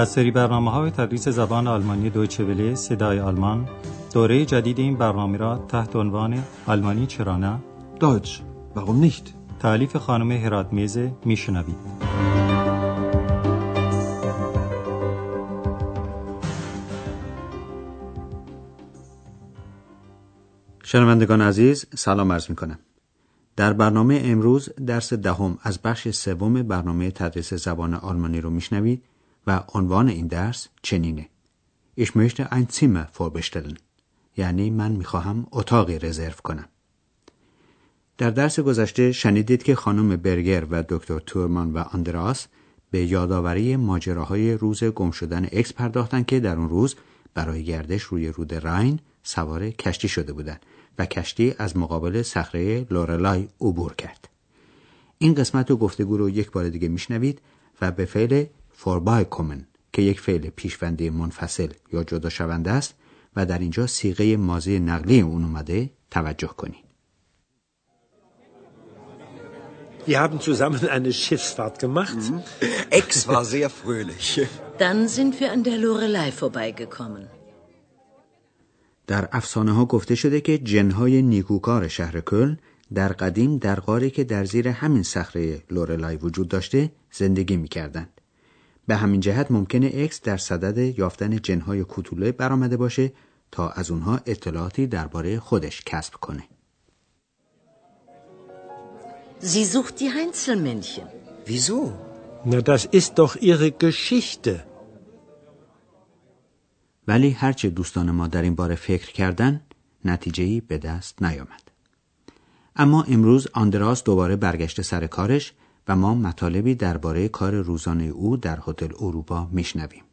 از سری برنامه های تدریس زبان آلمانی دویچه وله صدای آلمان دوره جدید این برنامه را تحت عنوان آلمانی چرا نه؟ Deutsch, warum nicht? تعلیف خانم هرات میزه میشنوید شنوندگان عزیز سلام عرض می کنم. در برنامه امروز درس دهم از بخش سوم برنامه تدریس زبان آلمانی رو میشنوید و عنوان این درس چنینه. Ich möchte ein Zimmer vorbestellen. یعنی من می‌خواهم اتاقی رزرو کنم. در درس گذشته شنیدید که خانم برگر و دکتر تورمان و آندریاس به یادآوری ماجراهای روز گم شدن اکس پرداختن که در اون روز برای گردش روی رود راین سوار کشتی شده بودند و کشتی از مقابل صخره لورلای عبور کرد. این قسمت و گفتگو رو یک بار دیگه میشنوید و به فعل فوربای کومن که یک فعل پیشونده منفصل یا جدا شونده است و در اینجا سیغه ماضی نقلی اون اومده توجه کنید. Wir haben zusammen eine Schiffsfahrt gemacht. Ex war sehr fröhlich. Dann sind wir an der Lorelei vorbeigekommen. در افسانه ها گفته شده که جنهای نیکوکار شهر کل در قدیم در غاری که در زیر همین صخره لورلای وجود داشته زندگی می کردند. به همین جهت ممکنه اکس در صدد یافتن جنهای کوتوله برآمده باشه تا از اونها اطلاعاتی درباره خودش کسب کنه. Sie sucht die Heinzelmännchen. Wieso? Na, das ist doch ihre Geschichte. ولی هرچه دوستان ما در این باره فکر کردن نتیجهی به دست نیامد. اما امروز آندراس دوباره برگشته سر کارش و ما مطالبی درباره کار روزانه او در هتل اروپا میشنویم.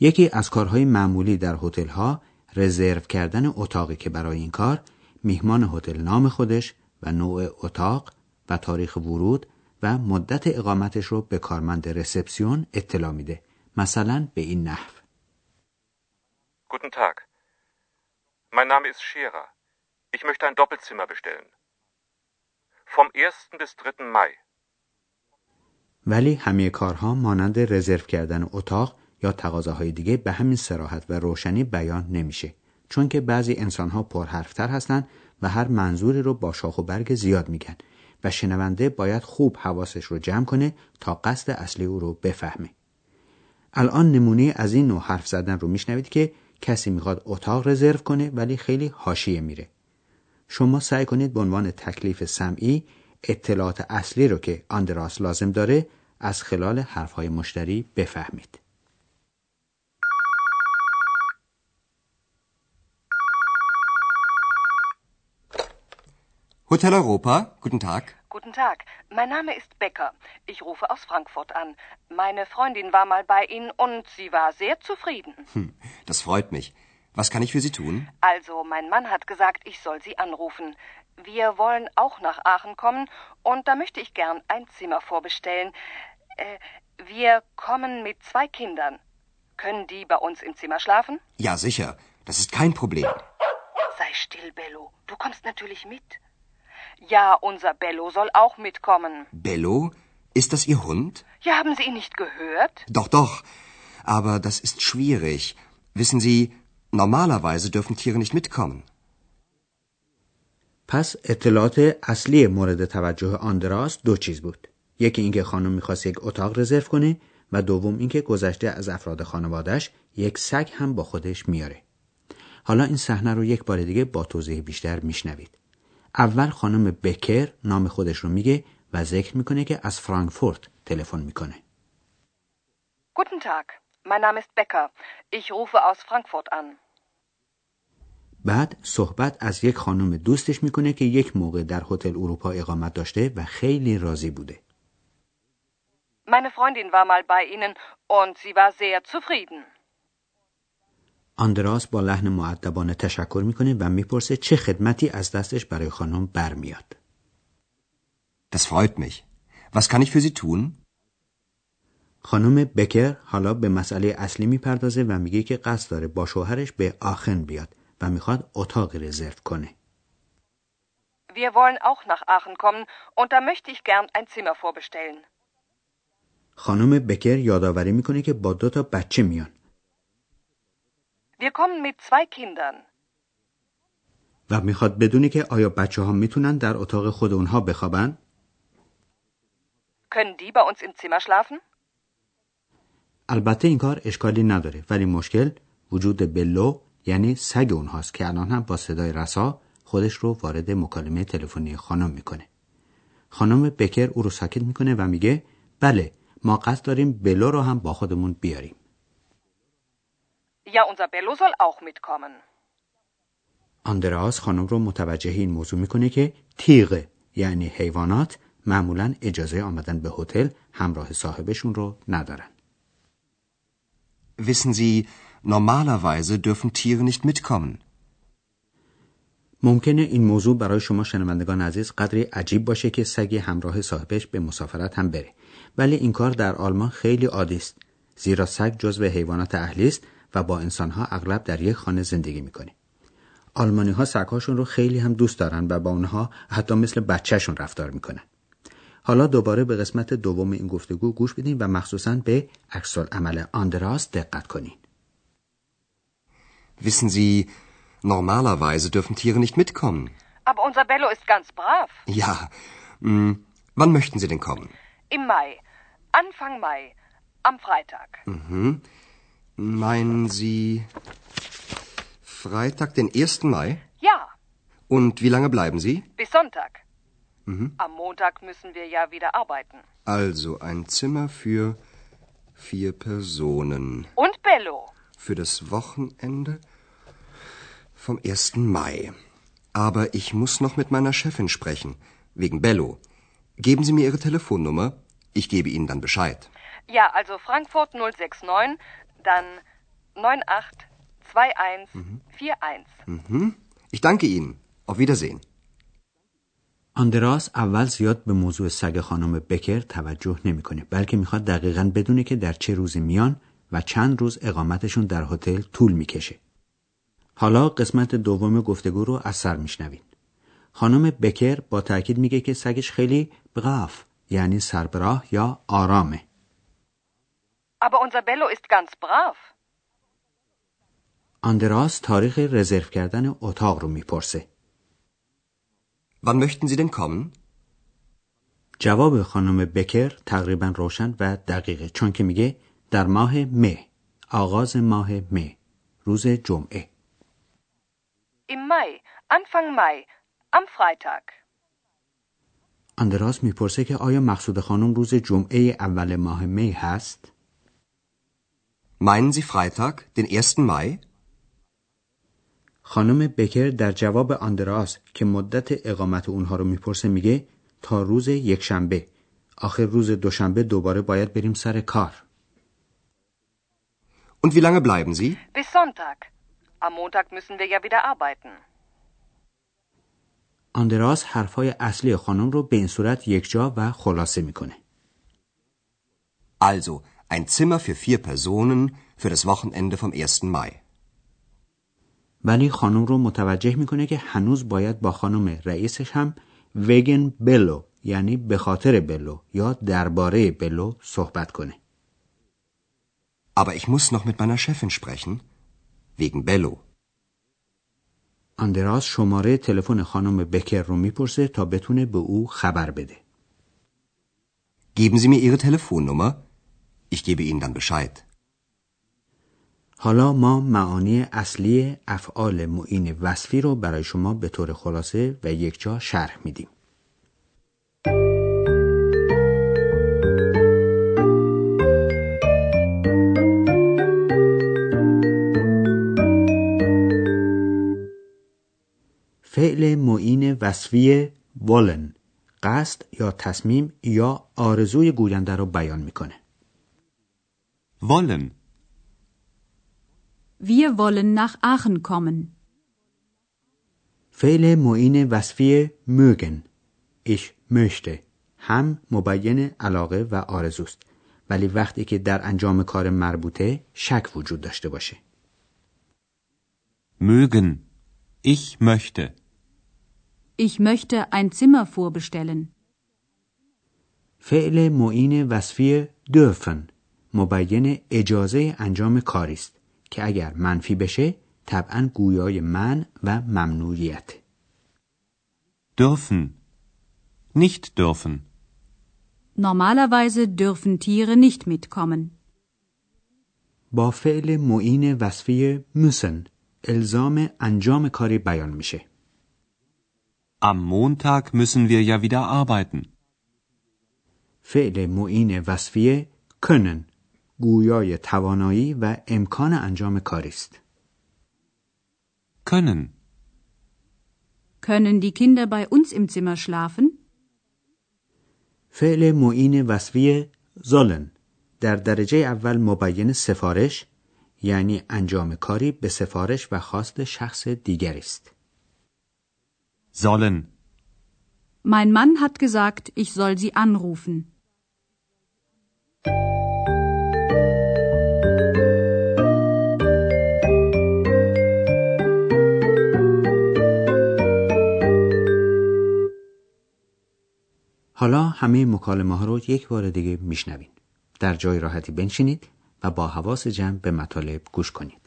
یکی از کارهای معمولی در هتل ها رزرو کردن اتاقی که برای این کار میهمان هتل نام خودش و نوع اتاق و تاریخ ورود و مدت اقامتش رو به کارمند رسپسیون اطلاع میده. مثلا به این نحو Guten Tag. Mein Name ist Scherer. Ich möchte ein Doppelzimmer bestellen. Vom 1. bis 3. Mai. ولی همه کارها مانند رزرو کردن اتاق یا تقاضاهای دیگه به همین سراحت و روشنی بیان نمیشه چون که بعضی انسانها پرحرفتر هستند و هر منظوری رو با شاخ و برگ زیاد میگن و شنونده باید خوب حواسش رو جمع کنه تا قصد اصلی او رو بفهمه. الان نمونه از این نوع حرف زدن رو میشنوید که کسی می‌خواد اتاق رزرو کنه ولی خیلی حاشیه میره. شما سعی کنید به عنوان تکلیف سمعی اطلاعات اصلی رو که آندراس لازم داره از خلال حرفهای مشتری بفهمید. Hotel Europa, guten Tag. Guten Tag, mein Name ist Becker. Ich rufe aus Frankfurt an. Meine Freundin war mal bei Ihnen und sie war sehr zufrieden. Hm, das freut mich. Was kann ich für Sie tun? Also, mein Mann hat gesagt, ich soll Sie anrufen. Wir wollen auch nach Aachen kommen und da möchte ich gern ein Zimmer vorbestellen. Äh, wir kommen mit zwei Kindern. Können die bei uns im Zimmer schlafen? Ja, sicher. Das ist kein Problem. Sei still, Bello. Du kommst natürlich mit. Ja, unser Bello soll auch mitkommen. Bello? Ist das Ihr Hund? Ja, haben Sie ihn nicht gehört? Doch, doch. Aber das ist schwierig. Wissen Sie, normalerweise dürfen Tiere nicht mitkommen. پس اطلاعات اصلی مورد توجه آندراس دو چیز بود. یکی اینکه خانم می‌خواست یک اتاق رزرو کنه و دوم اینکه گذشته از افراد خانوادهش یک سگ هم با خودش میاره. حالا این صحنه رو یک بار دیگه با توضیح بیشتر میشنوید. اول خانم بکر نام خودش رو میگه و ذکر می‌کنه که از فرانکفورت تلفن می‌کنه. Guten Tag, mein Name ist Becker. Ich rufe aus Frankfurt an. بعد صحبت از یک خانم دوستش می‌کنه که یک موقع در هتل اروپا اقامت داشته و خیلی راضی بوده. Meine Freundin war mal bei Ihnen und sie war sehr zufrieden. آندراس با لحن معدبانه تشکر می‌کنه و می‌پرسه چه خدمتی از دستش برای خانم برمیاد. Das freut mich. Was kann ich für Sie tun? خانم بکر حالا به مسئله اصلی می‌پردازه و میگه که قصد داره با شوهرش به آخن بیاد و می‌خواد اتاق رزرو کنه. Wir wollen auch nach Aachen kommen und da möchte ich gern ein Zimmer vorbestellen. خانم بکر یادآوری می‌کنه که با دو تا بچه میان. Wir kommen mit zwei Kindern. و می‌خواد بدونی که آیا بچه ها می‌تونن در اتاق خود اونها بخوابن؟ Können die bei uns im Zimmer schlafen? البته این کار اشکالی نداره ولی مشکل وجود بلو یعنی سگ اونهاست که الان هم با صدای رسا خودش رو وارد مکالمه تلفنی خانم می‌کنه. خانم بکر او رو ساکت می‌کنه و میگه بله ما قصد داریم بلو رو هم با خودمون بیاریم. Ja, unser Bello soll auch mitkommen. آندراس خانم رو متوجه این موضوع می‌کنه که تیغ یعنی حیوانات معمولا اجازه آمدن به هتل همراه صاحبشون رو ندارن. Wissen Sie, normalerweise dürfen Tiere nicht mitkommen. ممکنه این موضوع برای شما شنوندگان عزیز قدری عجیب باشه که سگی همراه صاحبش به مسافرت هم بره. ولی این کار در آلمان خیلی عادی است زیرا سگ جزو حیوانات اهلی است و با انسانها اغلب در یک خانه زندگی می‌کنه. آلمانی ها سگهاشون رو خیلی هم دوست دارن و با اونها حتی مثل بچهشون رفتار می‌کنن. حالا دوباره به قسمت دوم این گفتگو گوش بدین و مخصوصا به عکس عمل آندراس دقت کنین. Wissen Sie, normalerweise dürfen Tiere nicht mitkommen. Aber unser Bello ist ganz brav. Ja. Hm, wann möchten Sie denn kommen? Im Mai. Anfang Mai. Am Freitag. Mhm. Meinen Sie Freitag, den 1. Mai? Ja, Und wie lange bleiben Sie? bis Sonntag. Am Montag müssen wir ja wieder arbeiten. Also ein Zimmer für vier Personen. Und Bello. Für das Wochenende vom 1. Mai. Aber ich muss noch mit meiner Chefin sprechen. Wegen Bello. Geben Sie mir Ihre Telefonnummer. Ich gebe Ihnen dann Bescheid. Ja, also Frankfurt 069, dann 982141. Mhm. Ich danke Ihnen. Auf Wiedersehen. آندراس اول زیاد به موضوع سگ خانم بکر توجه نمی‌کنه بلکه می‌خواد دقیقا بدونه که در چه روزی میان و چند روز اقامتشون در هتل طول می‌کشه. حالا قسمت دوم گفتگو رو از سر میشنوین. خانم بکر با تاکید میگه که سگش خیلی بغاف یعنی سربراه یا آرامه. Aber unser Bello ist ganz brav. آندراس تاریخ رزرو کردن اتاق رو می‌پرسه. Wann möchten Sie denn kommen? جواب خانم بکر تقریبا روشن و دقیقه چون که میگه در ماه مه آغاز ماه مه روز جمعه Im Mai. Anfang Mai. Am Freitag. آندراس می‌پرسه که آیا مقصود خانم روز جمعه اول ماه می هست؟ Meinen Sie Freitag, den 1. Mai? خانم بکر در جواب آندراس که مدت اقامت اونها رو می‌پرسه میگه تا روز یکشنبه آخر روز دوشنبه دوباره باید بریم سر کار Und wie lange bleiben Sie? Bis Sonntag. Am Montag müssen wir ja wieder arbeiten. آندراس حرفای اصلی خانم رو به این صورت یکجا و خلاصه می‌کنه Also, ein Zimmer für vier Personen für das Wochenende vom 1. Mai. ولی خانم رو متوجه می‌کنه که هنوز باید با خانم رئیسش هم وگن بلو یعنی به خاطر بلو یا درباره بلو صحبت کنه Aber ich muss noch mit meiner Chefin sprechen. Wegen Bello. آندراس شماره تلفن خانم بکر رو می‌پرسه تا بتونه به او خبر بده Geben Sie mir Ihre Telefonnummer. Ich gebe Ihnen dann Bescheid. حالا ما معانی اصلی افعال معین وصفی رو برای شما به طور خلاصه و یکجا شرح میدیم. فعل معین وصفی wollen قصد یا تصمیم یا آرزوی گوینده رو بیان می‌کنه. Wollen. Wir wollen nach Aachen kommen. فعل معین وصفی mögen ich möchte هم مبین علاقه و آرزوست ولی وقتی که در انجام کار مربوطه شک وجود داشته باشه Mögen. Ich möchte. Ich möchte ein Zimmer vorbestellen. فعل معین وصفی dürfen مبین اجازه انجام کاری است که اگر منفی بشه طبعا گویای من و ممنوعیت dürfen nicht dürfen Normalerweise dürfen Tiere nicht mitkommen. با فعل معین وصفی müssen الزام انجام کاری بیان میشه. Am Montag müssen wir ja wieder arbeiten. فعل معین وصفی können گویای توانایی و امکان انجام کاری است. Können. Können die Kinder bei uns im Zimmer schlafen? فعل معین وصفی sollen در درجه اول مبین سفارش یعنی انجام کاری به سفارش و خواست شخص دیگر است. Sollen. Mein Mann hat gesagt, ich soll sie anrufen. حالا همه مکالمه ها رو یک بار دیگه میشنوین. در جای راحتی بنشینید و با حواس جمع به مطالب گوش کنید.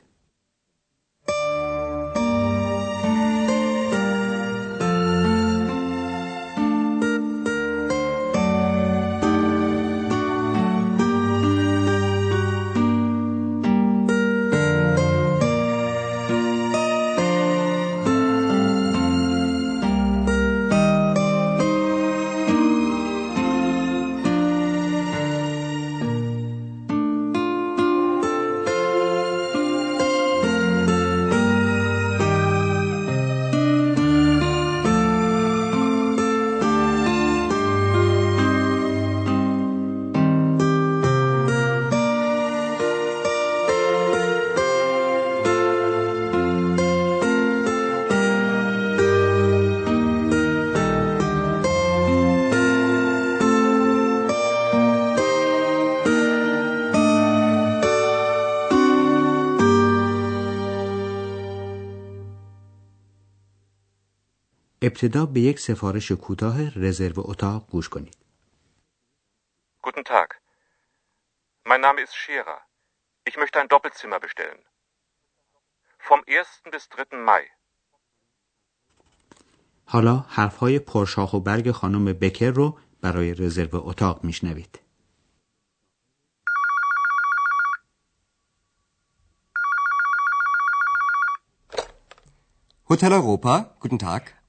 ابتدا به یک سفارش کوتاه رزرو اتاق گوش کنید. Guten Tag. Mein Name ist Scherer. Ich möchte ein Doppelzimmer bestellen. Vom 1. bis 3. Mai. حالا حرفهای پرشاخ و برگ خانم بکر رو برای رزرو اتاق میشنوید. هتل اروپا، گوتن تاگ.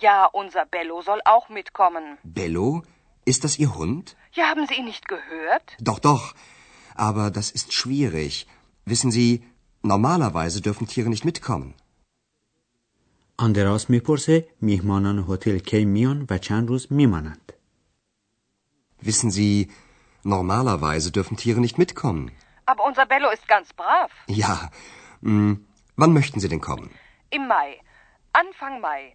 Ja, unser Bello soll auch mitkommen. Bello? Ist das Ihr Hund? Ja, haben Sie ihn nicht gehört? Doch, doch. Aber das ist schwierig. Wissen Sie, normalerweise dürfen Tiere nicht mitkommen. آندراس میپرسه میهمانان هتل کی میان و چند روز میمانند. Wissen Sie, normalerweise dürfen Tiere nicht mitkommen. Aber unser Bello ist ganz brav. Ja. Hm, wann möchten Sie denn kommen? Im Mai. Anfang Mai.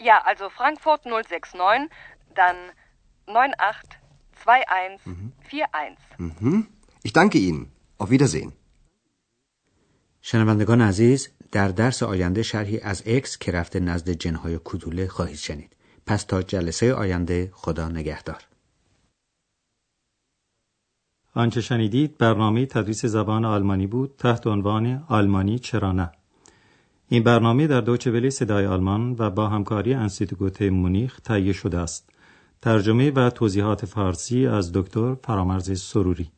Ja, also Frankfurt 069, dann 982141. Mhm. Ich danke Ihnen. Auf Wiedersehen. شنوندگان عزیز در درس آینده شرحی از اکس که رفته نزد جنهای کدوله خواهید شنید. پس تا جلسه آینده خدا نگهدار. آنچه شنیدید برنامه تدریس زبان آلمانی بود تحت عنوان آلمانی چرا نه این برنامه در دوچه صدای آلمان و با همکاری انستیتوت مونیخ تهیه شده است. ترجمه و توضیحات فارسی از دکتر فرامرز سروری.